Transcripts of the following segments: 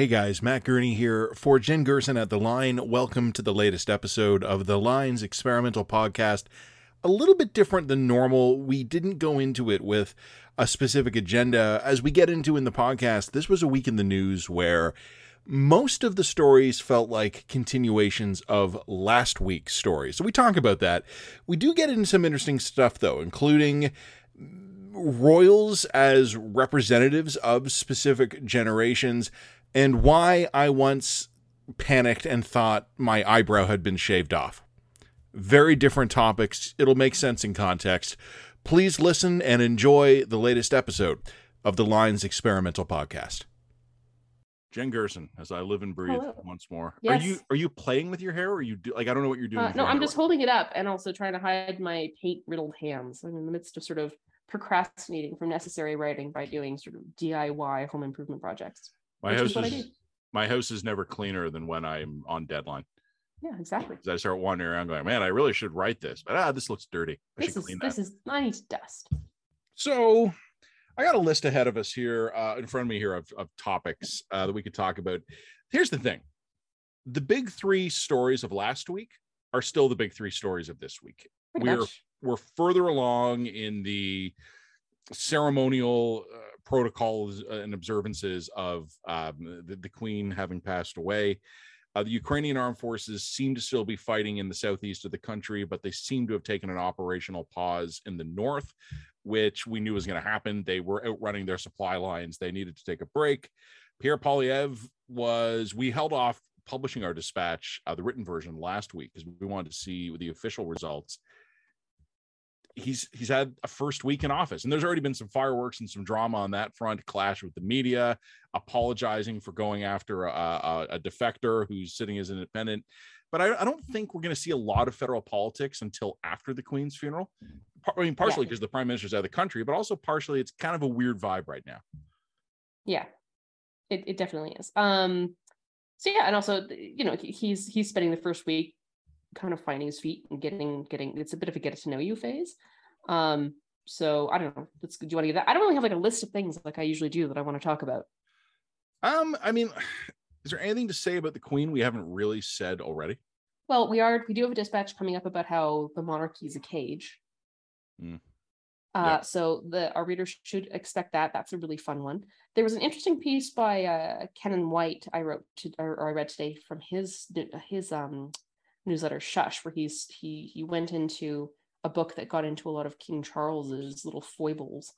Hey guys, Matt Gurney here for Jen Gerson at The Line. Welcome to the latest episode of The Line's experimental podcast. A little bit different than normal. We didn't go into it with a specific agenda. As we get into in the podcast, this was a week in the news where most of the stories felt like continuations of last week's stories. So we talk about that. We do get into some interesting stuff though, including royals as representatives of specific generations and why I once panicked and thought my eyebrow had been shaved off. Very different topics. It'll make sense in context. Please listen and enjoy the latest episode of the Lines Experimental Podcast. Jen Gerson, as I live and breathe Hello. once more. Yes. Are you are you playing with your hair, or are you do like I don't know what you're doing? Uh, no, I'm hair just holding it up and also trying to hide my paint riddled hands. I'm in the midst of sort of procrastinating from necessary writing by doing sort of DIY home improvement projects. My house is is my house is never cleaner than when I'm on deadline. Yeah, exactly. I start wandering around going, man, I really should write this, but ah, this looks dirty. I This is this is I need dust. So I got a list ahead of us here, uh, in front of me here of, of topics uh, that we could talk about. Here's the thing: the big three stories of last week are still the big three stories of this week. Pretty We're much. we're further along in the ceremonial uh, protocols and observances of um, the, the queen having passed away. Uh, the Ukrainian armed forces seem to still be fighting in the southeast of the country, but they seem to have taken an operational pause in the north, which we knew was going to happen. They were outrunning their supply lines. They needed to take a break. Pierre Poilievre was, we held off publishing our dispatch, uh, the written version last week, because we wanted to see the official results he's he's had a first week in office and there's already been some fireworks and some drama on that front clash with the media apologizing for going after a, a, a defector who's sitting as an independent but i, I don't think we're going to see a lot of federal politics until after the queen's funeral i mean partially Yeah. because the prime minister's out of the country but also partially it's kind of a weird vibe right now Yeah, it, it definitely is. Um, so yeah, and also you know he's he's spending the first week kind of finding his feet and getting getting it's a bit of a get to know you phase. Um, so I don't know. Let's do you want to get that? I don't really have like a list of things like I usually do that I want to talk about. um i mean is there anything to say about the queen we haven't really said already Well, we are we do have a dispatch coming up about how the monarchy is a cage. Mm. Uh, Yeah. so the our readers should expect that. That's a really fun one. There was an interesting piece by uh, Kenan White I wrote to or, or I read today from his his um newsletter Shush, where he's he he went into a book that got into a lot of King Charles's little foibles.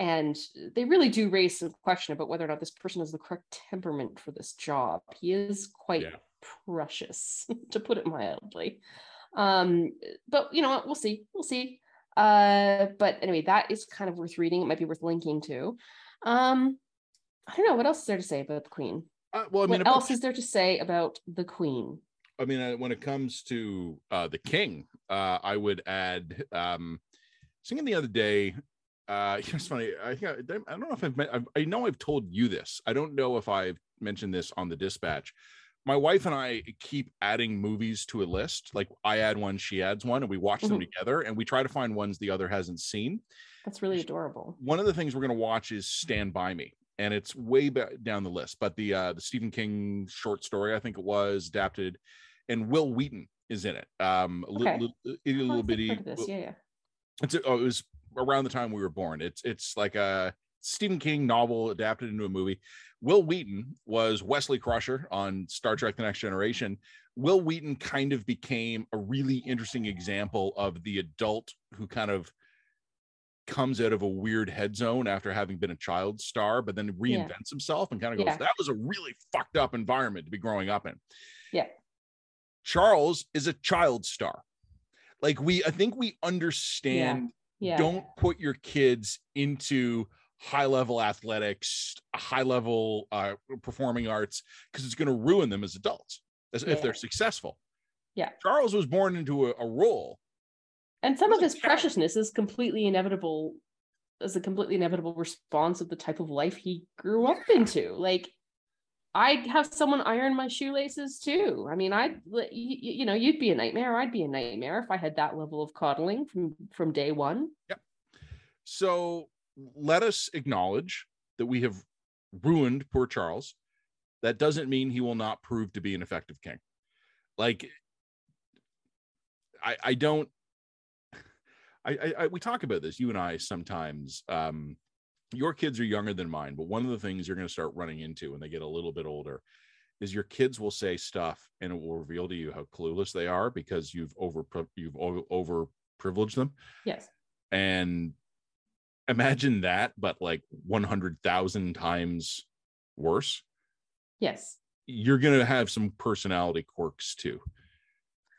And they really do raise some question about whether or not this person has the correct temperament for this job. He is quite Yeah. precious, to put it mildly. Um, but you know what? We'll see. We'll see. Uh, but anyway, that is kind of worth reading. It might be worth linking to. Um, I don't know what else is there to say about the Queen. uh, well i mean what about- else is there to say about the Queen? I mean, uh, when it comes to uh, the king, uh, I would add um, singing the other day. Uh, it's funny. I think I, I don't know if I've, met, I've I know I've told you this. I don't know if I've mentioned this on the dispatch. My wife and I keep adding movies to a list. Like I add one, she adds one, and we watch them Mhm. together. And we try to find ones the other hasn't seen. That's really adorable. One of the things we're going to watch is Stand by Me, and it's way back down the list. But the uh, the Stephen King short story, I think it was adapted, and Wil Wheaton is in it. Um, a Okay. little, little, Oh, I little bitty. this. Yeah, yeah. It's oh, it was around the time we were born. It's it's like a Stephen King novel adapted into a movie. Wil Wheaton was Wesley Crusher on Star Trek: The Next Generation. Wil Wheaton kind of became a really interesting example of the adult who kind of comes out of a weird head zone after having been a child star, but then Yeah. reinvents himself and kind of goes, Yeah. "That was a really fucked up environment to be growing up in." Yeah. Charles is a child star. Like we, I think we understand Yeah. don't put your kids into high level athletics, high level uh, performing arts, because it's going to ruin them as adults as, if they're successful. Yeah. Charles was born into a, a role. And some of his preciousness is completely inevitable as a completely inevitable response of the type of life he grew up into. Like I'd have someone iron my shoelaces too. I mean, I'd you, you know, you'd be a nightmare. I'd be a nightmare if I had that level of coddling from from day one. Yep. So let us acknowledge that we have ruined poor Charles. that doesn't mean he will not prove to be an effective king. Like, I, I don't. I, I, I we talk about this, you and I sometimes. Um, your kids are younger than mine, but one of the things you're going to start running into when they get a little bit older is your kids will say stuff and it will reveal to you how clueless they are because you've over you've over, privileged them. Yes. And imagine that, but like 100,000 times worse. Yes. You're going to have some personality quirks too.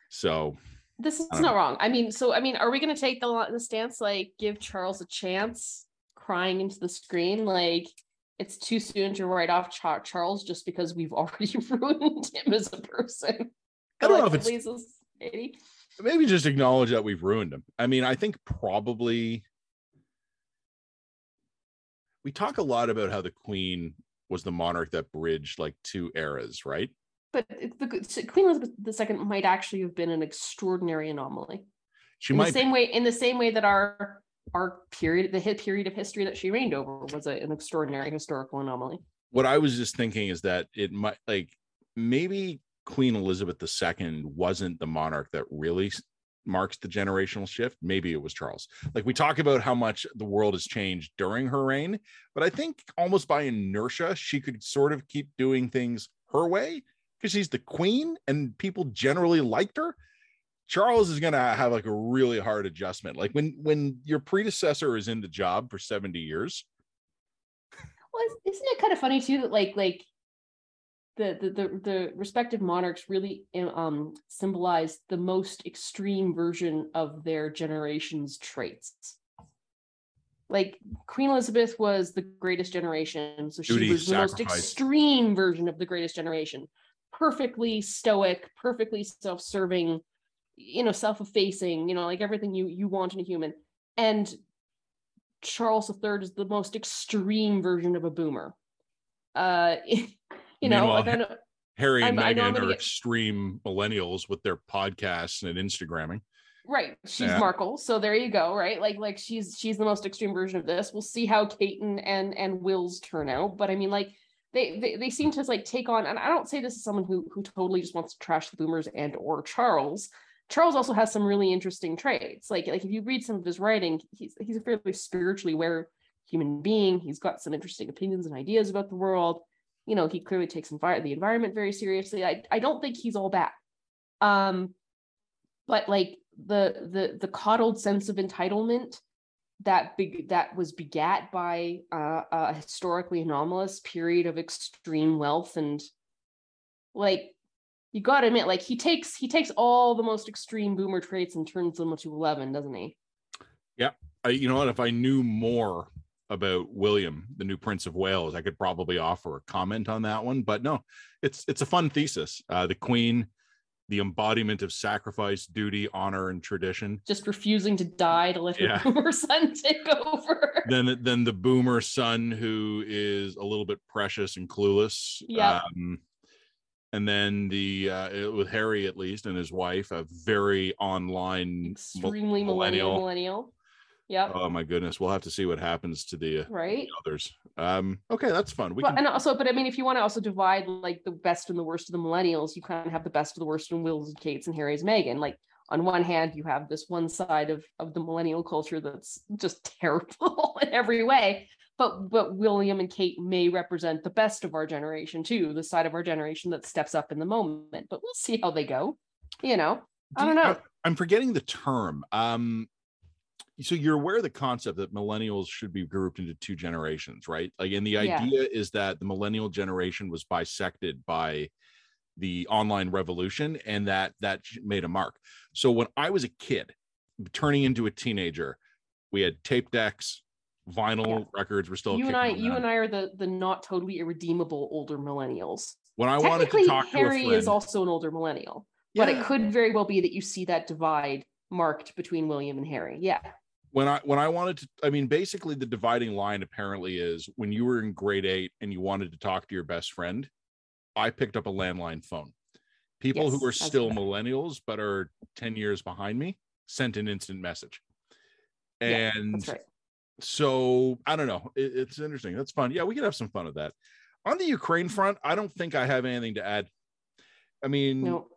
So this is not wrong. I mean, so I mean, are we going to take the the stance like give Charles a chance, crying into the screen, like it's too soon to write off Charles just because we've already ruined him as a person? I don't know if it's maybe just acknowledge that we've ruined him. I mean, I think probably we talk a lot about how the Queen was the monarch that bridged like two eras, right? But the Queen Elizabeth II might actually have been an extraordinary anomaly. She in might the same way, in the same way that our our period, the hit period of history that she reigned over, was a, an extraordinary historical anomaly. What I was just thinking is that it might like maybe Queen Elizabeth II wasn't the monarch that really marks the generational shift. Maybe it was Charles. Like we talk about how much the world has changed during her reign, but I think almost by inertia, she could sort of keep doing things her way because she's the queen and people generally liked her. Charles is going to have like a really hard adjustment. Like when when your predecessor is in the job for 70 years. Well, isn't it kind of funny too that like like the the the, the respective monarchs really um symbolize the most extreme version of their generation's traits. Like Queen Elizabeth was the greatest generation, so she Duty, was the sacrifice. most extreme version of the greatest generation. Perfectly stoic, perfectly self-serving, you know, self-effacing, you know, like everything you you want in a human. And Charles III is the most extreme version of a boomer. Uh you know, like I know, Harry and I'm, Meghan are get... extreme millennials with their podcasts and Instagramming. Right. She's yeah. Markle. So there you go. Right. Like, like she's she's the most extreme version of this. We'll see how Kate and and, and Will's turn out. But I mean, like they, they they seem to like take on, and I don't say this as someone who who totally just wants to trash the boomers and or Charles. Charles also has some really interesting traits. Like, like if you read some of his writing, he's he's a fairly spiritually aware human being. He's got some interesting opinions and ideas about the world you know he clearly takes the environment very seriously i i don't think he's all bad um but like the the the coddled sense of entitlement that big that was begat by uh, a historically anomalous period of extreme wealth and like you got to admit like he takes he takes all the most extreme boomer traits and turns them into 11 doesn't he yeah I, you know what if i knew more about William, the new Prince of Wales. I could probably offer a comment on that one, but no, it's it's a fun thesis. Uh, the Queen, the embodiment of sacrifice, duty, honor, and tradition. Just refusing to die to let yeah. her boomer son take over. Then then the boomer son who is a little bit precious and clueless. Yeah. Um, and then the uh, with Harry at least and his wife, a very online extremely millennial millennial Yep. Oh my goodness, we'll have to see what happens to the, right the others. Um, okay, that's fun. We but, can... and also, but I mean, if you want to also divide like the best and the worst of the millennials, you kind of have the best of the worst in Will's and Kate's and Harry's Meghan. Like on one hand, you have this one side of of the millennial culture that's just terrible in every way. But but William and Kate may represent the best of our generation too, the side of our generation that steps up in the moment. But we'll see how they go. You know, I don't know. I'm forgetting the term. Um, so you're aware of the concept that millennials should be grouped into two generations right like and the idea yeah. is that the millennial generation was bisected by the online revolution and that that made a mark so when i was a kid turning into a teenager we had tape decks vinyl yeah. records were still you and i you and i are the the not totally irredeemable older millennials when i wanted to talk harry to friend, is also an older millennial yeah. but it could very well be that you see that divide marked between william and harry yeah when I when I wanted to, I mean, basically the dividing line apparently is when you were in grade eight and you wanted to talk to your best friend, I picked up a landline phone. People yes, who are still millennials but are 10 years behind me sent an instant message. And yeah, right. So I don't know. It, it's interesting. That's fun. Yeah, we could have some fun with that. on the Ukraine front, I don't think I have anything to add. I mean, No.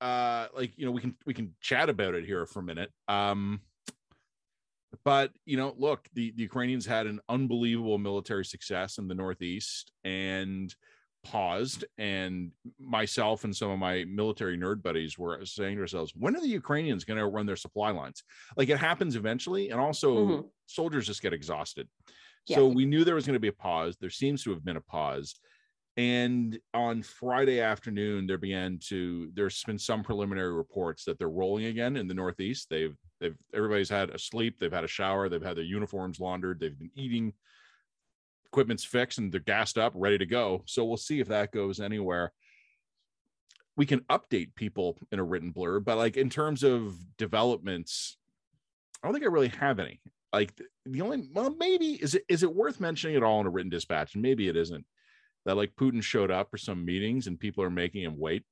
uh like you know we can we can chat about it here for a minute um but you know look the, the ukrainians had an unbelievable military success in the northeast and paused and myself and some of my military nerd buddies were saying to ourselves when are the ukrainians going to run their supply lines? Like it happens eventually and also Mhm. soldiers just get exhausted. Yeah. so we knew there was going to be a pause. There seems to have been a pause. And on friday afternoon there began to there's been some preliminary reports that they're rolling again in the northeast. They've they've everybody's had a sleep they've had a shower they've had their uniforms laundered they've been eating equipment's fixed and they're gassed up ready to go so we'll see if that goes anywhere we can update people in a written blurb but like in terms of developments i don't think i really have any like the- only well maybe is it is it worth mentioning at all in a written dispatch and maybe it isn't that like putin showed up for some meetings and people are making him wait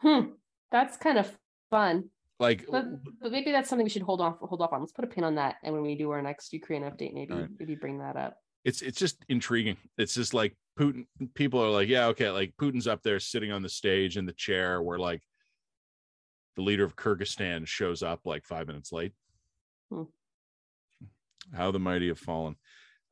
Hmm. That's kind of fun. like But but maybe that's something we should hold off hold off on. Let's put a pin on that. And when we do our next Ukraine update, maybe Alright. maybe bring that up. It's it's just intriguing. It's just like Putin. People are like, yeah, okay, like Putin's up there sitting on the stage in the chair where like the leader of Kyrgyzstan shows up like five minutes late. Hmm. How the mighty have fallen.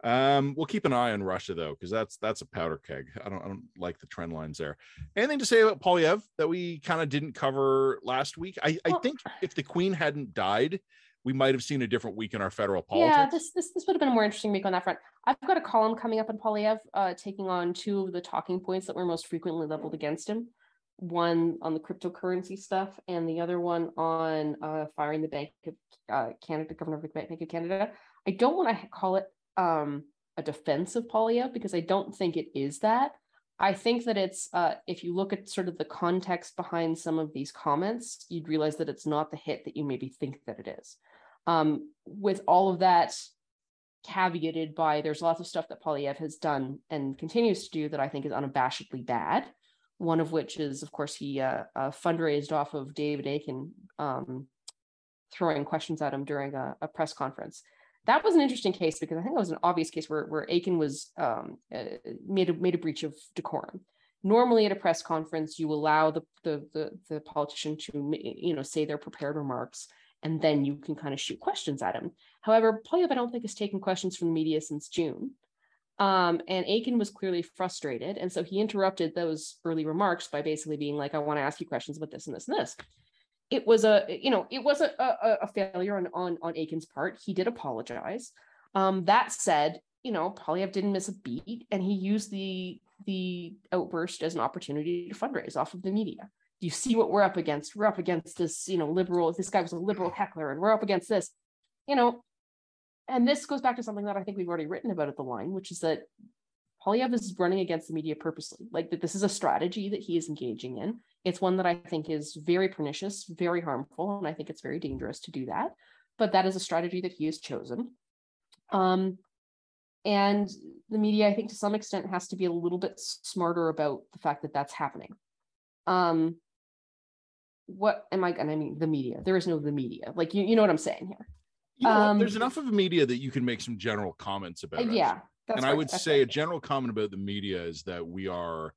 Um, we'll keep an eye on Russia though, because that's that's a powder keg. I don't I don't like the trend lines there. Anything to say about Poilievre that we kind of didn't cover last week? I, I think if the Queen hadn't died, we might have seen a different week in our federal politics. Yeah, this this this would have been a more interesting week on that front. I've got a column coming up in Poilievre, uh, taking on two of the talking points that were most frequently leveled against him. One on the cryptocurrency stuff, and the other one on uh, firing the Bank of uh, Canada, Governor of the Bank of Canada. I don't want to call it um, a defense of Poilievre because I don't think it is that. I think that it's uh, if you look at sort of the context behind some of these comments, you'd realize that it's not the hit that you maybe think that it is. Um, with all of that caveated by there's lots of stuff that Poilievre has done and continues to do that I think is unabashedly bad. One of which is, of course, he uh, uh, fundraised off of David Akin um, throwing questions at him during a, a press conference. That was an interesting case because I think that was an obvious case where, where Akin was um, uh, made a made a breach of decorum. Normally, at a press conference, you allow the the the, the politician to you know say their prepared remarks, and then you can kind of shoot questions at him. However, Poilievre, I don't think has taken questions from the media since June. Um, and Akin was clearly frustrated. And so he interrupted those early remarks by basically being like, I want to ask you questions about this and this and this. It was a, you know, it was a, a, a failure on, on, on Akin's part. He did apologize. Um, that said, you know, Poilievre didn't miss a beat and he used the the outburst as an opportunity to fundraise off of the media. Do you see what we're up against? We're up against this, you know, liberal, this guy was a liberal heckler, and we're up against this, you know, and this goes back to something that I think we've already written about at the line, which is that Poilievre is running against the media purposely. Like that, this is a strategy that he is engaging in. It's one that I think is very pernicious, very harmful, and I think it's very dangerous to do that. But that is a strategy that he has chosen. Um, and the media, I think, to some extent, has to be a little bit smarter about the fact that that's happening. Um, what am I? And I mean, the media. There is no the media. Like you, you know what I'm saying here. You know? Um, There's enough of a media that you can make some general comments about. Uh, yeah, that's and I would say a general comment about the media is that we are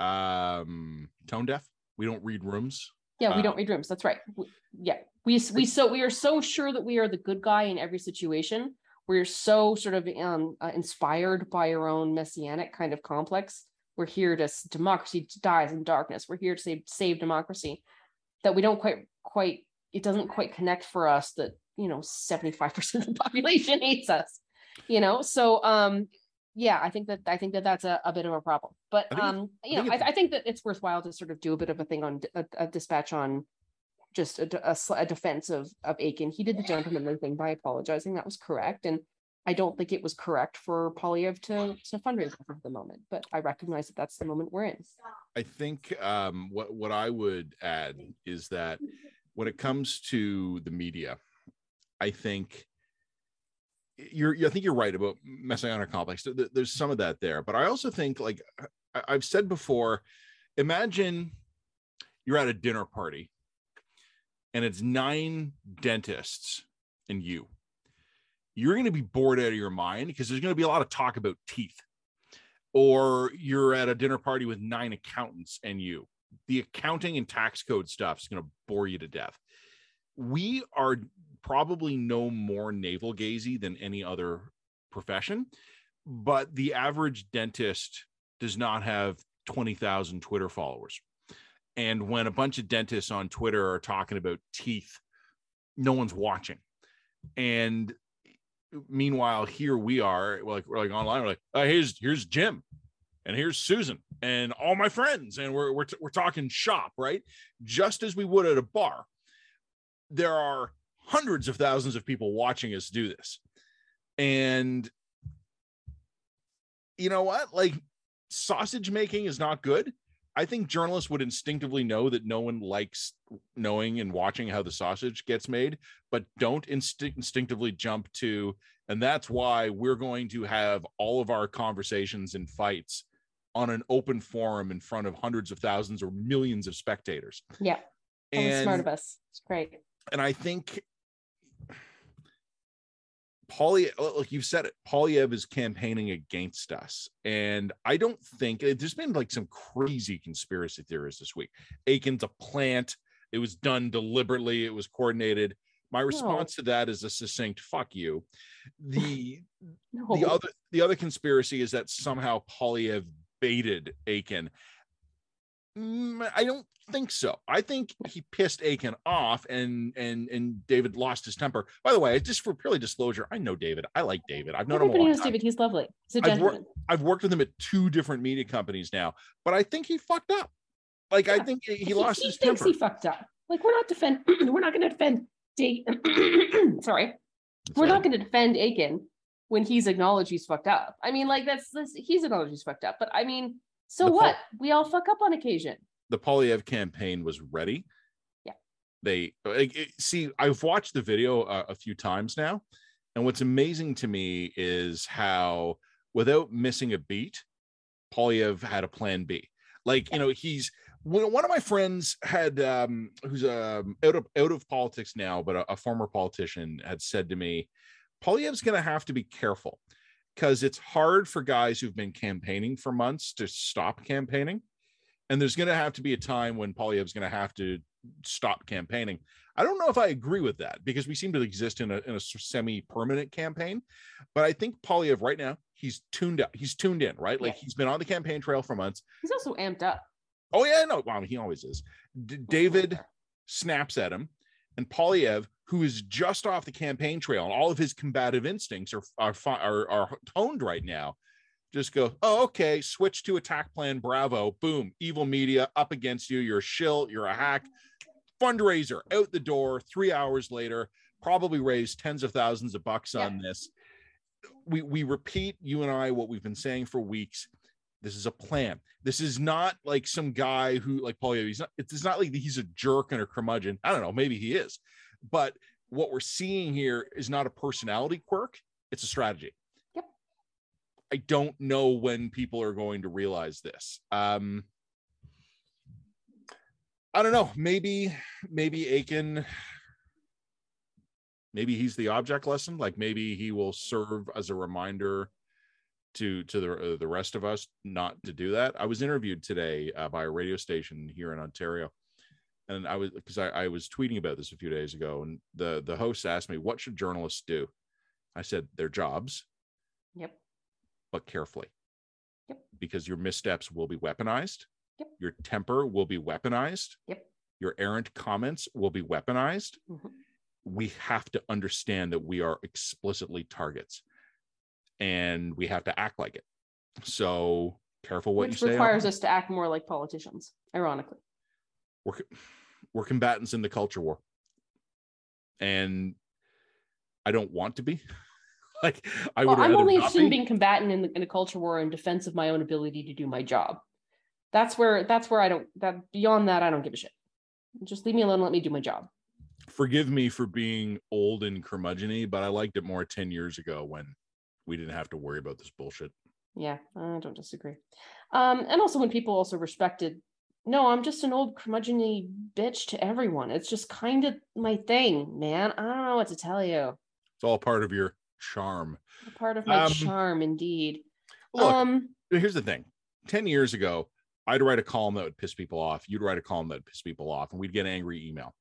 um tone deaf. We don't read rooms. Yeah, we Uh, don't read rooms. That's right. W- Yeah, we we so we are so sure that we are the good guy in every situation. We're so sort of um uh, inspired by our own messianic kind of complex. We're here to democracy dies in darkness. We're here to save save democracy. That we don't quite quite it doesn't quite connect for us that you know seventy five percent of the population hates us. You know, so um yeah, I think that I think that that's a, a bit of a problem. But um, you know, I, I think that it's worthwhile to sort of do a bit of a thing on a dispatch on just a, a a defense of of Akin. He did the gentlemanly thing by apologizing. That was correct, and I don't think it was correct for Poilievre to to fundraise of the moment. But I recognize that that's the moment we're in. I think um, what what I would add is that when it comes to the media, I think you're I think you're right about messianic complex. There- there- There's some of that there, but I also think like I've said before, imagine you're at a dinner party and it's nine dentists and you. You're going to be bored out of your mind because there's going to be a lot of talk about teeth or you're at a dinner party with nine accountants and you the accounting and tax code stuff is going to bore you to death we are probably no more navel gazy than any other profession but the average dentist does not have 20,000 Twitter followers. And when a bunch of dentists on Twitter are talking about teeth, no one's watching. And meanwhile, here we are, like we're like online, we're like, oh, here's here's Jim, and here's Susan, and all my friends, and we're we're, we're talking shop, right? Just as we would at a bar. There are hundreds of thousands of people watching us do this, and you know what? Like sausage making is not good. I think journalists would instinctively know that no one likes knowing and watching how the sausage gets made, but don't instinctively jump to, and that's why we're going to have all of our conversations and fights on an open forum in front of hundreds of thousands or millions of spectators. Yeah. And smart of us. It's great. And I think Poly, uh, like you've said it, Poilievre is campaigning against us. And I don't think uh, there's been like some crazy conspiracy theories this week. Akin's a plant. It was done deliberately. It was coordinated. My response no. to that is a succinct "fuck you." The no. the other the other conspiracy is that somehow Poilievre baited Akin. Mm, I don't think so. I think he pissed Akin off, and and and David lost his temper. By the way, just for purely disclosure, I know David. I like David. I've known Everybody him. knows David. He's lovely. He's a I've. Worked, I've worked with him at two different media companies now, but I think he fucked up. Like yeah. I think he, he lost he his thinks temper. He fucked up. Like we're not defend. we're not going to defend. Date. Sorry, we're not going to defend Akin when he's acknowledged he's fucked up. I mean, like that's, that's he's acknowledged he's fucked up. But I mean, so the what? Po- we all fuck up on occasion the Poilievre campaign was ready. Yeah. They see, I've watched the video uh, a few times now. And what's amazing to me is how, without missing a beat, Poilievre had a plan B. Like, you know, he's one of my friends had um who's um out of out of politics now, but a, a former politician had said to me, Poilievre's gonna have to be careful because it's hard for guys who've been campaigning for months to stop campaigning and there's going to have to be a time when Poilievre's going to have to stop campaigning. I don't know if I agree with that because we seem to exist in a, in a semi-permanent campaign, but I think Poilievre right now he's tuned up. He's tuned in, right? Like yeah. he's been on the campaign trail for months. He's also amped up. Oh yeah, no, well, he always is. D- David snaps at him, and Poilievre, who is just off the campaign trail, and all of his combative instincts are are are, are toned right now just go, oh, okay, switch to attack plan Bravo. Boom, evil media up against you. You're a shill, you're a hack. Fundraiser out the door three hours later, probably raised tens of thousands of bucks yeah. on this. We we repeat, you and I, what we've been saying for weeks. This is a plan. This is not like some guy who, like Paul, he's not, it's not like he's a jerk and a curmudgeon. I don't know, maybe he is. But what we're seeing here is not a personality quirk, it's a strategy. Yep. I don't know when people are going to realize this. Um, I don't know. Maybe, maybe Akin, maybe he's the object lesson. Like maybe he will serve as a reminder to to the uh, the rest of us not to do that. I was interviewed today uh, by a radio station here in Ontario, and I was because I, I was tweeting about this a few days ago, and the the host asked me, "What should journalists do?" I said, "Their jobs." Yep but carefully. Yep. Because your missteps will be weaponized. Yep. Your temper will be weaponized. Yep. Your errant comments will be weaponized. Mm-hmm. We have to understand that we are explicitly targets and we have to act like it. So careful what Which you say. requires us to act more like politicians, ironically. We're, we're combatants in the culture war. And I don't want to be. like I would. Well, I'm only interested in being combatant in, the, in a culture war in defense of my own ability to do my job. That's where that's where I don't that beyond that I don't give a shit. Just leave me alone. let me do my job. Forgive me for being old and curmudgeony, but I liked it more ten years ago when we didn't have to worry about this bullshit. Yeah, I don't disagree. Um, and also when people also respected no, I'm just an old curmudgeony bitch to everyone. It's just kind of my thing, man. I don't know what to tell you. It's all part of your charm. Part of my um, charm, indeed. Look, um, here's the thing 10 years ago, I'd write a column that would piss people off. You'd write a column that would piss people off, and we'd get angry email.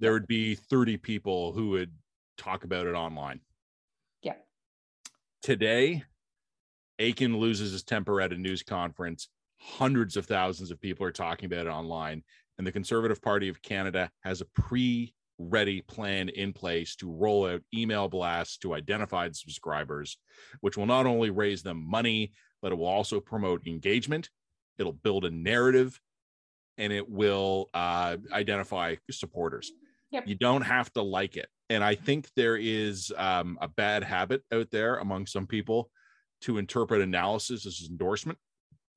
There would be 30 people who would talk about it online. Today, Akin loses his temper at a news conference. Hundreds of thousands of people are talking about it online. And the Conservative Party of Canada has a pre ready plan in place to roll out email blasts to identified subscribers, which will not only raise them money, but it will also promote engagement. It'll build a narrative and it will uh, identify supporters. Yep. You don't have to like it. And I think there is um, a bad habit out there among some people to interpret analysis as endorsement.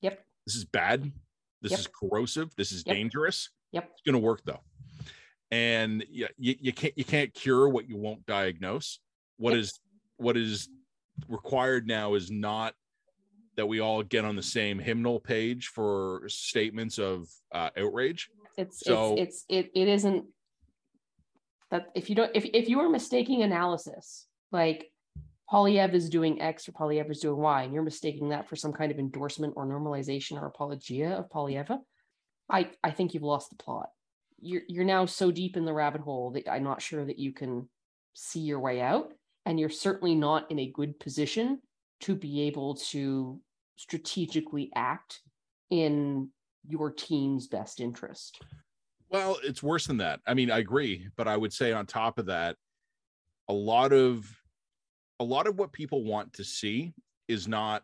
Yep. This is bad. This Yep. is corrosive. This is Yep. dangerous. Yep. It's going to work though. And you, you, can't you can't cure what you won't diagnose. What Yep. is what is required now is not that we all get on the same hymnal page for statements of uh, outrage. It's So- it's it's it it isn't that if you don't if if you are mistaking analysis like Poilievre is doing X or Poilievre is doing Y, and you're mistaking that for some kind of endorsement or normalization or apologia of Poilievre, I I think you've lost the plot. You're you're now so deep in the rabbit hole that I'm not sure that you can see your way out, and you're certainly not in a good position to be able to strategically act in your team's best interest. Well, it's worse than that. I mean, I agree, but I would say on top of that, a lot of a lot of what people want to see is not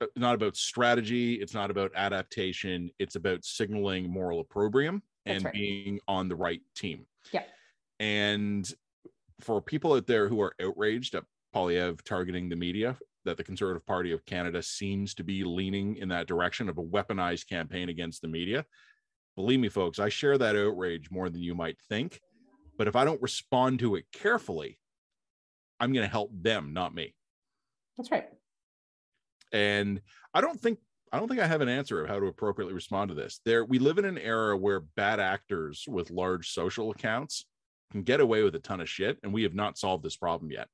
uh, not about strategy, it's not about adaptation, it's about signaling moral opprobrium That's and right. being on the right team. Yeah. And for people out there who are outraged at Poilievre targeting the media, that the Conservative Party of Canada seems to be leaning in that direction of a weaponized campaign against the media. Believe me, folks, I share that outrage more than you might think. But if I don't respond to it carefully, I'm going to help them, not me. That's right. And I don't think I don't think I have an answer of how to appropriately respond to this. There, we live in an era where bad actors with large social accounts can get away with a ton of shit, and we have not solved this problem yet.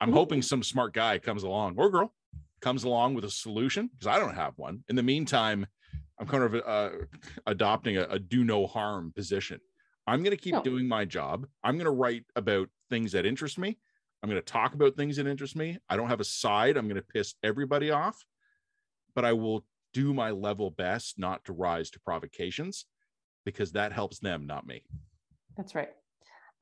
I'm hoping some smart guy comes along or girl comes along with a solution because I don't have one. In the meantime, I'm kind of uh, adopting a, a do no harm position. I'm going to keep No. doing my job. I'm going to write about things that interest me. I'm going to talk about things that interest me. I don't have a side. I'm going to piss everybody off, but I will do my level best not to rise to provocations because that helps them, not me. That's right.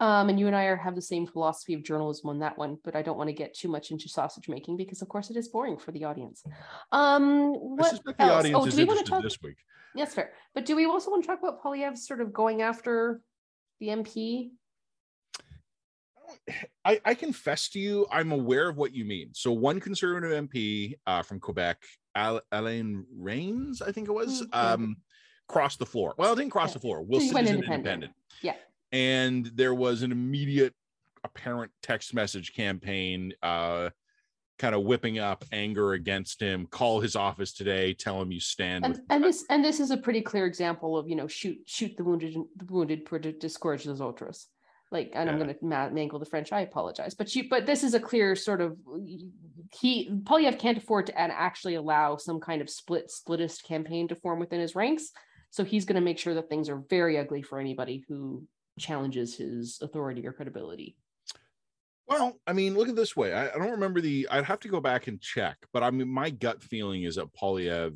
Um, and you and I are, have the same philosophy of journalism on that one, but I don't want to get too much into sausage making because, of course, it is boring for the audience. Um, I what suspect the else? audience Oh, is do we want to interested talk? this week. Yes, fair. But do we also want to talk about Poilievre sort of going after the MP? I, I confess to you, I'm aware of what you mean. So one conservative MP uh, from Quebec, Al- Alain Rayes, I think it was, Mm, yeah. um, crossed the floor. Well, it didn't cross Yeah. the floor. He went independent. independent. Yeah. And there was an immediate, apparent text message campaign, uh, kind of whipping up anger against him. Call his office today. Tell him you stand with. And, and this and this is a pretty clear example of you know shoot shoot the wounded the wounded pour to discourage those ultras. Like and I'm going to ma- mangle the French. I apologize, but you but this is a clear sort of he Poilievre can't afford to and actually allow some kind of split splittist campaign to form within his ranks. So he's going to make sure that things are very ugly for anybody who challenges his authority or credibility. Well, I mean, look at this way. I, I don't remember the. I'd have to go back and check, but I mean, my gut feeling is that Poilievre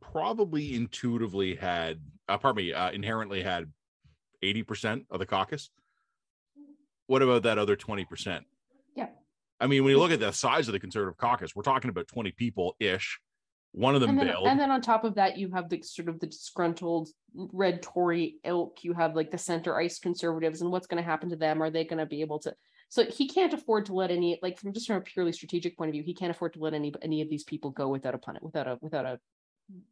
probably intuitively had, uh, pardon me, uh, inherently had eighty percent of the caucus. What about that other twenty percent? Yeah. I mean, when you look at the size of the conservative caucus, we're talking about twenty people ish. One of them and then, bailed. and then on top of that, you have the sort of the disgruntled red Tory ilk. You have like the center ice conservatives, and what's going to happen to them? Are they going to be able to? So he can't afford to let any, like from just from a purely strategic point of view, he can't afford to let any any of these people go without a pun, without a without a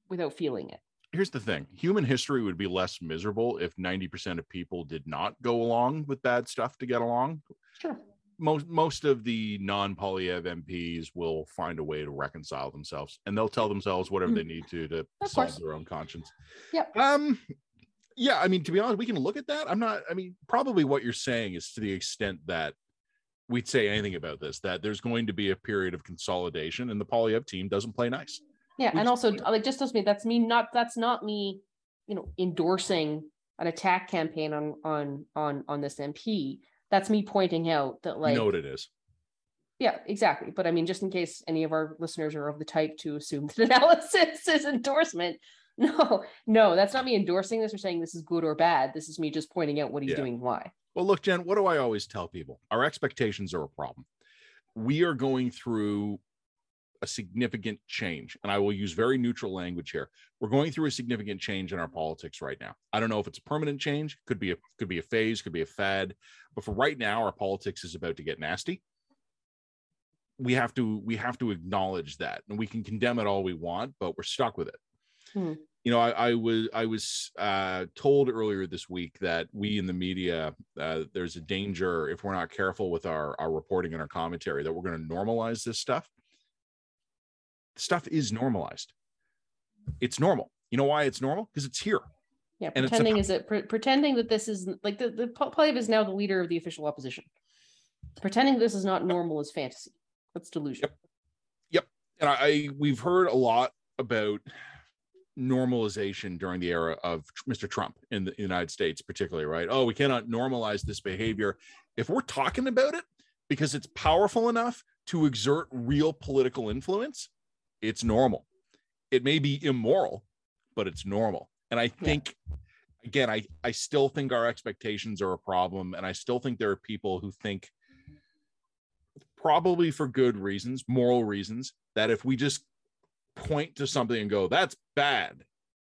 without feeling it. Here's the thing: human history would be less miserable if ninety percent of people did not go along with bad stuff to get along. Sure. Most most of the non-Poilievre MPs will find a way to reconcile themselves, and they'll tell themselves whatever they need to to Of solve course. their own conscience. Yep. Um. Yeah, I mean, to be honest, we can look at that. I'm not. I mean, probably what you're saying is to the extent that we'd say anything about this that there's going to be a period of consolidation and the Poilievre team doesn't play nice. Yeah, We and also like just does me that's me not that's not me, you know, endorsing an attack campaign on on on on this MP. That's me pointing out that like you know what it is. yeah, exactly. But I mean, just in case any of our listeners are of the type to assume that analysis is endorsement, no, no, that's not me endorsing this or saying this is good or bad. This is me just pointing out what he's Yeah. doing, why. Well, look, Jen, what do I always tell people? Our expectations are a problem. We are going through a significant change, and I will use very neutral language here. We're going through a significant change in our politics right now. I don't know if it's a permanent change, could be a could be a phase, could be a fad, but for right now, our politics is about to get nasty. We have to we have to acknowledge that, and we can condemn it all we want, but we're stuck with it. Hmm. You know, I, I was I was uh, told earlier this week that we in the media uh, there's a danger if we're not careful with our our reporting and our commentary that we're going to normalize this stuff. Stuff is normalized. It's normal. You know why it's normal? Because it's here. Yeah, And pretending is it pre- pretending that this is like the the Po- is now the leader of the official opposition. Pretending this is not normal is fantasy. That's delusion. Yep. And I, I we've heard a lot about normalization during the era of Mr. Trump in the United States, particularly, right? Oh, we cannot normalize this behavior. If we're talking about it because it's powerful enough to exert real political influence, it's normal. It may be immoral, but it's normal. And I think again, I I still think our expectations are a problem and I still think there are people who think probably for good reasons, moral reasons, that if we just point to something and go, that's bad,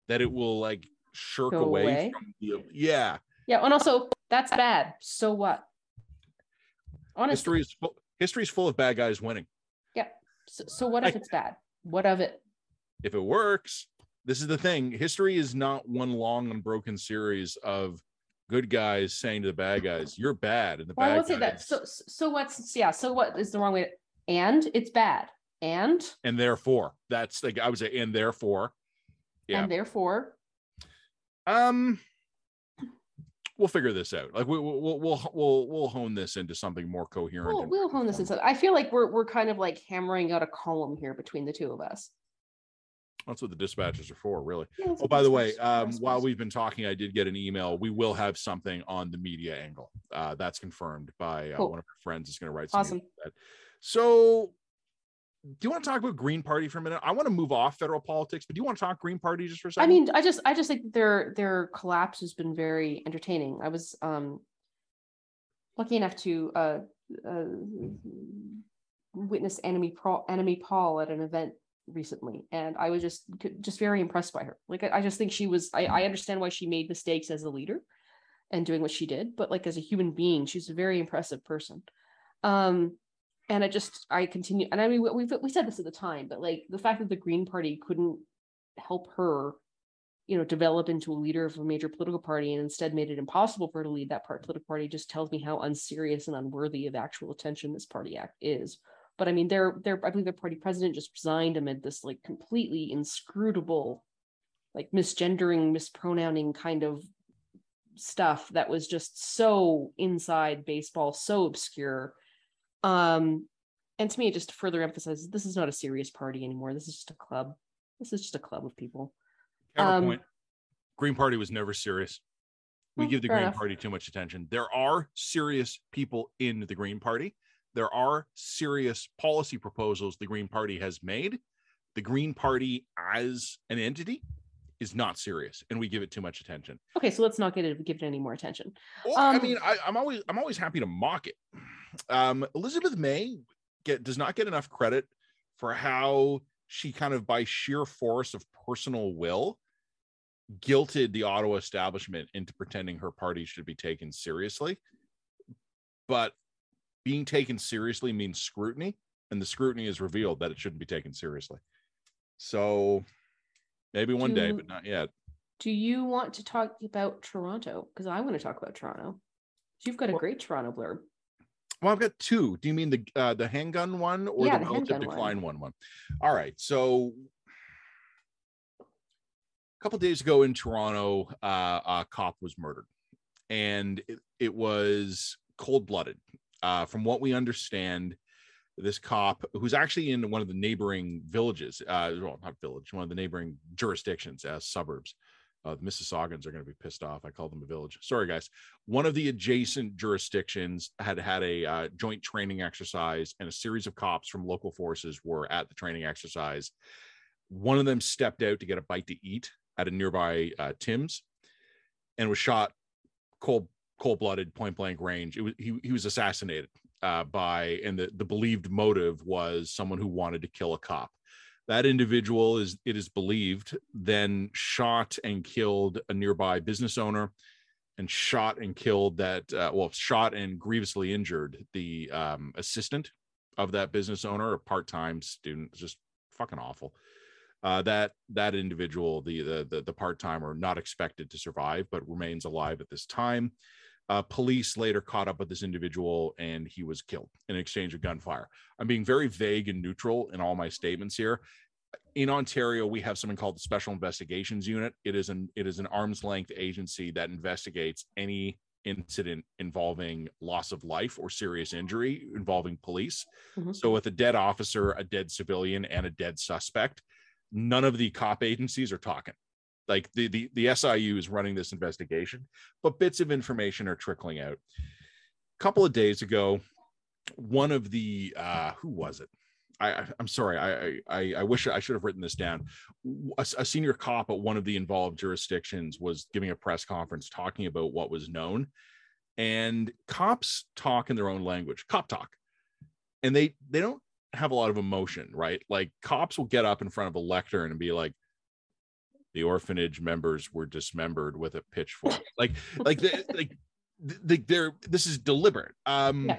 that it will like shirk Go away, away? from the yeah. Yeah, and also that's bad. So what? Honestly, History is full, history is full of bad guys winning. so, so what if I- it's bad? What of it? If it works, this is the thing. History is not one long unbroken series of good guys saying to the bad guys, "You're bad," and the Well, I bad would say that. So so what's yeah? So what is the wrong way? And it's bad. And and therefore, that's like I would say, and therefore, Yeah. and therefore, um, we'll figure this out. Like we, we'll we'll we'll we'll hone this into something more coherent. we'll, we'll hone this into. I feel like we're we're kind of like hammering out a column here between the two of us. That's what the dispatches are for, really. Yeah, Oh, by the way, um, while we've been talking, I did get an email. We will have something on the media angle. Uh, that's confirmed by uh, Cool. one of our friends. Is going to write something. Awesome. So, do you want to talk about Green Party for a minute? I want to move off federal politics, but do you want to talk Green Party just for a second? I mean, I just I just think their their collapse has been very entertaining. I was um lucky enough to uh, uh witness Annamie Paul Annamie Paul at an event recently, and I was just just very impressed by her. Like I, I just think she was. I, I understand why she made mistakes as a leader and doing what she did, but like as a human being, she's a very impressive person. Um, and I just I continue, and I mean we we said this at the time, but like the fact that the Green Party couldn't help her you know develop into a leader of a major political party and instead made it impossible for her to lead that part political party just tells me how unserious and unworthy of actual attention this party act is. But i mean their their i believe their party president just resigned amid this like completely inscrutable like misgendering mispronouncing kind of stuff that was just so inside baseball so obscure um and to me it just further emphasizes this is not a serious party anymore this is just a club this is just a club of people Counterpoint: Green Party was never serious. We Well, give the Green enough. Party too much attention. There are serious people in the Green Party. There are serious policy proposals the Green Party has made. The Green Party as an entity is not serious, and we give it too much attention. Okay, so let's not get it give it any more attention. Well, I Um, mean, I, I'm always I'm always happy to mock it. Um, Elizabeth May get does not get enough credit for how she kind of by sheer force of personal will guilted the Ottawa establishment into pretending her party should be taken seriously. But being taken seriously means scrutiny, and the scrutiny is revealed that it shouldn't be taken seriously. So maybe one day, but not yet. Do you want to talk about Toronto? Because I want to talk about Toronto. You've got a Well- great Toronto blurb. Well, I've got two. Do you mean the uh, the handgun one or Yeah, the the relative handgun one. decline one? One. All right. So a couple days ago in Toronto, uh, a cop was murdered, and it, it was cold blooded. Uh, from what we understand, this cop who's actually in one of the neighboring villages, uh, well, not village, one of the neighboring jurisdictions as suburbs. Uh, the Mississaugas are going to be pissed off. I call them a village. Sorry, guys. One of the adjacent jurisdictions had had a uh, joint training exercise, and a series of cops from local forces were at the training exercise. One of them stepped out to get a bite to eat at a nearby uh, Tim's, and was shot cold cold blooded, point blank range. It was he he was assassinated uh, by, and the the believed motive was someone who wanted to kill a cop that individual is it is believed then shot and killed a nearby business owner and shot and killed that uh, well shot and grievously injured the um, assistant of that business owner a part-time student just fucking awful. Uh, that that individual the the the, the part-timer not expected to survive but remains alive at this time uh, police later caught up with this individual and he was killed in exchange of gunfire. I'm being very vague and neutral in all my statements here. In Ontario, we have something called the Special Investigations Unit. It is an it is an arm's length agency that investigates any incident involving loss of life or serious injury involving police. Mm-hmm. So, with a dead officer, a dead civilian, and a dead suspect, none of the cop agencies are talking like the, the the SIU is running this investigation, but bits of information are trickling out. A couple of days ago, one of the uh, who was it? I, I'm sorry. I, I I wish I should have written this down. A, a, senior cop at one of the involved jurisdictions was giving a press conference talking about what was known, and cops talk in their own language, cop talk, and they they don't have a lot of emotion, right? Like cops will get up in front of a lectern and be like, the orphanage members were dismembered with a pitchfork. Like like the, like the, they're this is deliberate. Um yeah.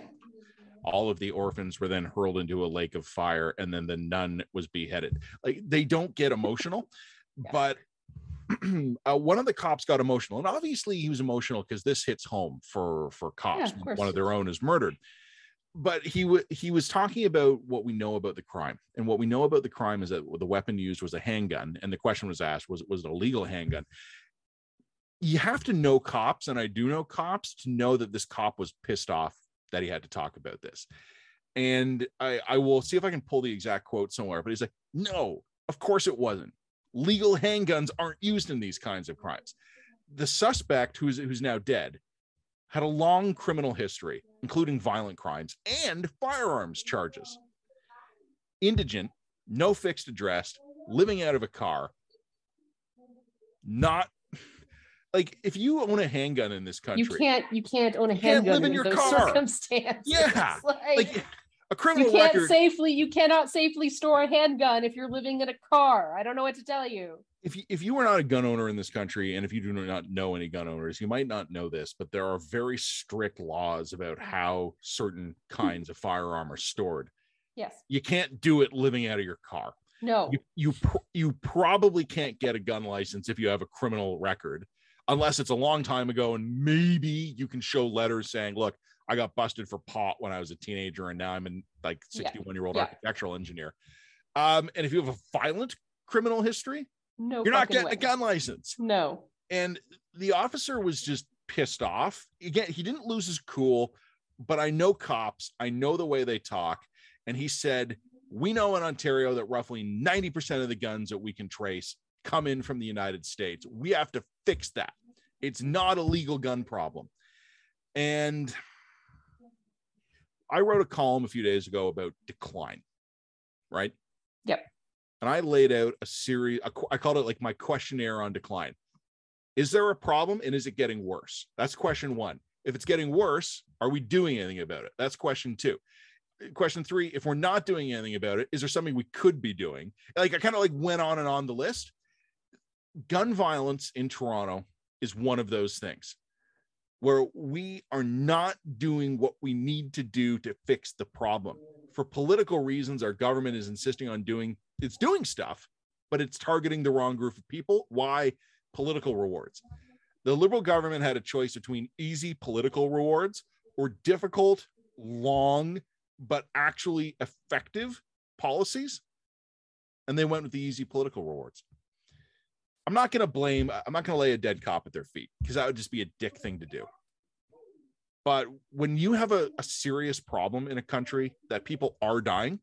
all of the orphans were then hurled into a lake of fire and then the nun was beheaded. Like they don't get emotional yeah. but uh, one of the cops got emotional and obviously he was emotional because this hits home for for cops yeah, of one of their own is murdered but he w- he was talking about what we know about the crime and what we know about the crime is that the weapon used was a handgun and the question was asked was was it a legal handgun? You have to know cops and i do know cops to know that this cop was pissed off that he had to talk about this. And i i will see if i can pull the exact quote somewhere but he's like no of course it wasn't. Legal handguns aren't used in these kinds of crimes. The suspect who's who's now dead had a long criminal history, including violent crimes and firearms charges. Indigent, no fixed address, living out of a car. Not like if you own a handgun in this country, you can't you can't own a handgun live in, in your those car. circumstances. Yeah, like, like a criminal you can't record. safely you cannot safely store a handgun if you're living in a car. I don't know what to tell you if you, if you are not a gun owner in this country and if you do not know any gun owners you might not know this but there are very strict laws about how certain kinds of firearm are stored. Yes. You can't do it living out of your car. No. You you, you probably can't get a gun license if you have a criminal record unless it's a long time ago and maybe you can show letters saying look i got busted for pot when i was a teenager and now i'm a like 61 year old yeah. architectural engineer. Um and if you have a violent criminal history no, you're not getting way. a gun license. No. And the officer was just pissed off. Again, he didn't lose his cool, but I know cops. I know the way they talk. And he said, We know in Ontario that roughly 90% of the guns that we can trace come in from the United States. We have to fix that. It's not a legal gun problem. And I wrote a column a few days ago about decline, right? Yep and I laid out a series. I called it like my questionnaire on decline. Is there a problem and is it getting worse? That's question one. If it's getting worse, are we doing anything about it? That's question two. Question three, if we're not doing anything about it, is there something we could be doing? Like I kind of like went on and on the list. Gun violence in Toronto is one of those things where we are not doing what we need to do to fix the problem. For political reasons, our government is insisting on doing it's doing stuff, but it's targeting the wrong group of people. Why? Political rewards. The liberal government had a choice between easy political rewards or difficult, long, but actually effective policies. And they went with the easy political rewards. I'm not going to blame, I'm not going to lay a dead cop at their feet because that would just be a dick thing to do. But when you have a, a serious problem in a country that people are dying,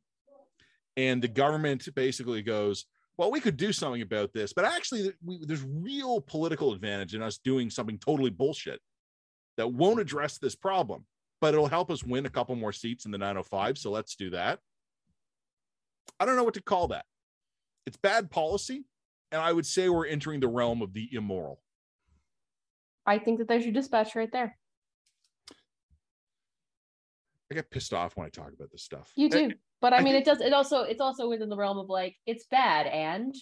and the government basically goes, well, we could do something about this, but actually, we, there's real political advantage in us doing something totally bullshit that won't mm-hmm. address this problem, but it'll help us win a couple more seats in the 905. So let's do that. I don't know what to call that. It's bad policy. And I would say we're entering the realm of the immoral. I think that there's your dispatch right there. I get pissed off when I talk about this stuff. You do. But I, I mean think- it does it also it's also within the realm of like it's bad and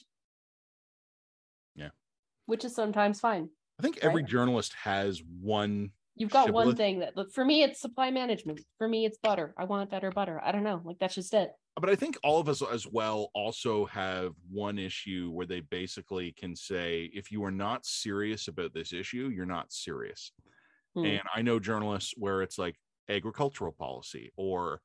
Yeah. Which is sometimes fine. I think every Right. journalist has one. You've got one thing that look for me it's supply management. For me it's butter. I want better butter. I don't know. Like that's just it. But I think all of us as well also have one issue where they basically can say, if you are not serious about this issue, you're not serious. Hmm. And I know journalists where it's like agricultural policy or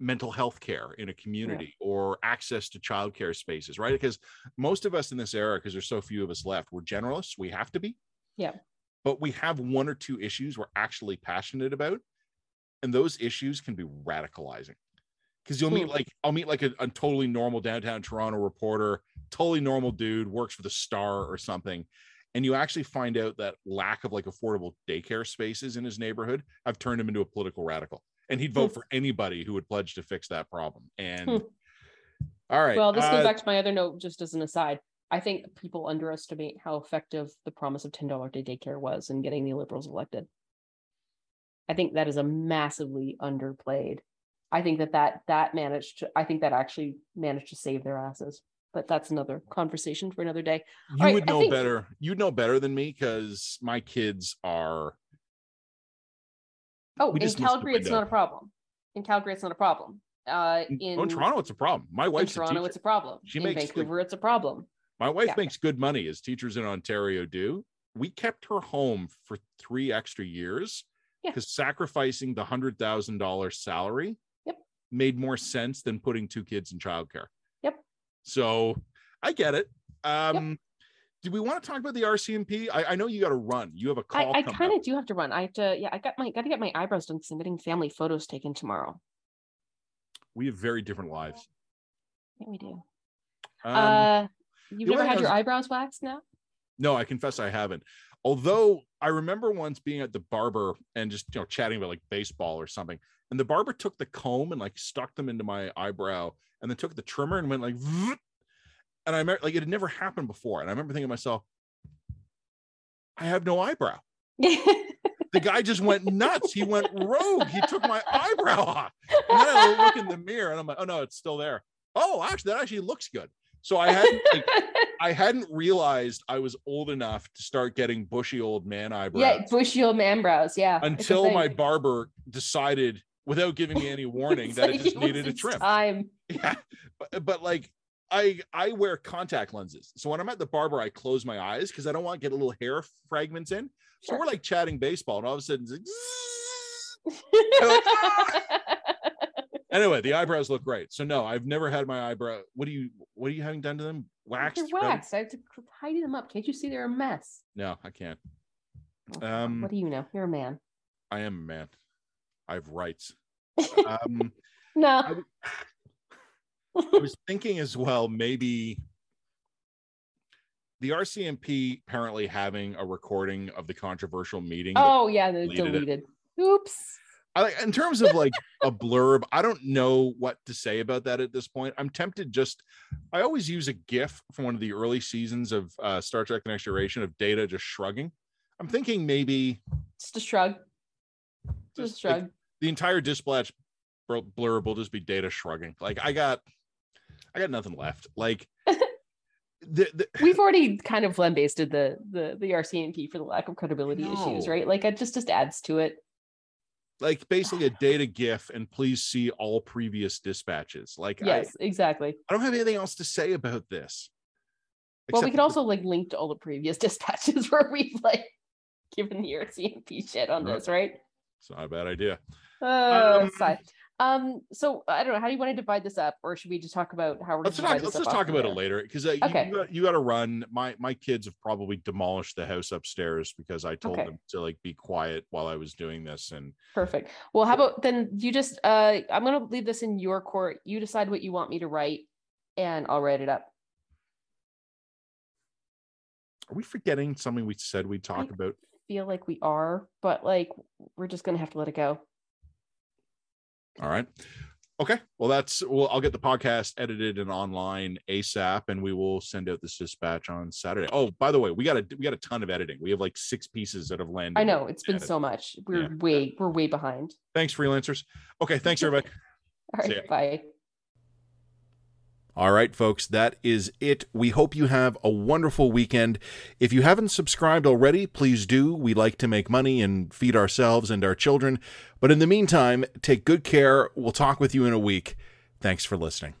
mental health care in a community or access to childcare spaces, right? Because most of us in this era, because there's so few of us left, we're generalists. We have to be. Yeah. But we have one or two issues we're actually passionate about. And those issues can be radicalizing. Because you'll meet Hmm. like I'll meet like a, a totally normal downtown Toronto reporter, totally normal dude, works for the star or something and you actually find out that lack of like affordable daycare spaces in his neighborhood have turned him into a political radical and he'd vote Hmm. for anybody who would pledge to fix that problem and Hmm. all right Well, this uh, goes back to my other note, just as an aside. I think people underestimate how effective the promise of ten dollar day daycare was in getting the liberals elected. I think that is a massively underplayed. I think that that that managed. To, I think that actually managed to save their asses. But that's another conversation for another day. you right, would know think- better you'd know better than me because my kids are Oh, in just missed the Calgary, it's not a problem. In Calgary, it's not a problem. Uh, in, oh, in toronto it's a problem my in wife's a Toronto, it's a problem. She in makes, like- Vancouver, it's a problem. my wife yeah. makes good money as teachers in ontario do we kept her home for three extra years Yeah. because sacrificing the hundred thousand dollar salary Yep. made more sense than putting two kids in childcare. Yep. So I get it. Um, do we want to talk about the RCMP? I, I know you got to run. You have a call. I, I kind of do have to run. I have to. Yeah, I got my got to get my eyebrows done because I'm getting family photos taken tomorrow. We have very different lives. Yeah, we do. Um, uh, you've never had thing your eyebrows waxed now? No, I confess I haven't. Although I remember once being at the barber and just you know chatting about like baseball or something, and the barber took the comb and like stuck them into my eyebrow, and then took the trimmer and went like, "Vroom." and I remember like it had never happened before, and I remember thinking to myself, I have no eyebrow. The guy just went nuts. He went rogue. He took my eyebrow off, and then I look in the mirror and I'm like, oh no, it's still there. Oh, actually, that actually looks good. So I hadn't like, I hadn't realized I was old enough to start getting bushy old man eyebrows yeah, bushy old man brows. Yeah. until my barber decided, without giving me any warning, that like it just needed a trim. Time. Yeah, but, but like I I wear contact lenses, so when I'm at the barber, I close my eyes because I don't want to get a little hair fragments in. So Sure. we're like chatting baseball, and all of a sudden, it's like, anyway, the eyebrows look great. So no, I've never had my eyebrow. What do you What are you having done to them? Waxed? They're waxed. I have to tidy them up. Can't you see they're a mess? No, I can't. Oh, Um, what do you know? You're a man. I am a man. I have rights. Um, No. I was thinking as well, maybe the RCMP apparently having a recording of the controversial meeting. Oh yeah, they deleted deleted. Oops. I, in terms of like a blurb, I don't know what to say about that at this point. I'm tempted just, I always use a GIF from one of the early seasons of uh, Star Trek: The Next Generation of Data just shrugging. I'm thinking maybe Just a shrug. Just, just a like, shrug. The entire dispatch bl- blurb will just be Data shrugging. Like I got, I got nothing left. Like the, the We've already kind of lambasted the the the RCMP for the lack of credibility issues, right? Like it just just adds to it. like basically a data GIF, and please see all previous dispatches. Like I, Yes, exactly. I don't have anything else to say about this. Well, we could also like link to all the previous dispatches where we've like given the RCMP shit on Right. this, right? It's not a bad idea. Uh, Um, side. Um, so I don't know. How do you want to divide this up, or should we just talk about how we're let's talk let's just talk about the it later because uh, Okay. you, got, you got to run my my kids have probably demolished the house upstairs because i told Okay. them to like be quiet while i was doing this and Perfect. Well, how about then you just uh I'm gonna leave this in your court. You decide what you want me to write, and I'll write it up. are we forgetting something we said we'd talk I- about Feel like we are, but like we're just gonna have to let it go. All right. Okay. Well that's well i'll get the podcast edited and online asap and we will send out this dispatch on saturday. Oh by the way we got a we got a ton of editing. We have like six pieces that have landed. I know. It's been so much. We're Yeah. way we're way behind. thanks freelancers. Okay. Thanks everybody. All right, bye. All right, folks, that is it. We hope you have a wonderful weekend. If you haven't subscribed already, please do. We like to make money and feed ourselves and our children. But in the meantime, take good care. We'll talk with you in a week. Thanks for listening.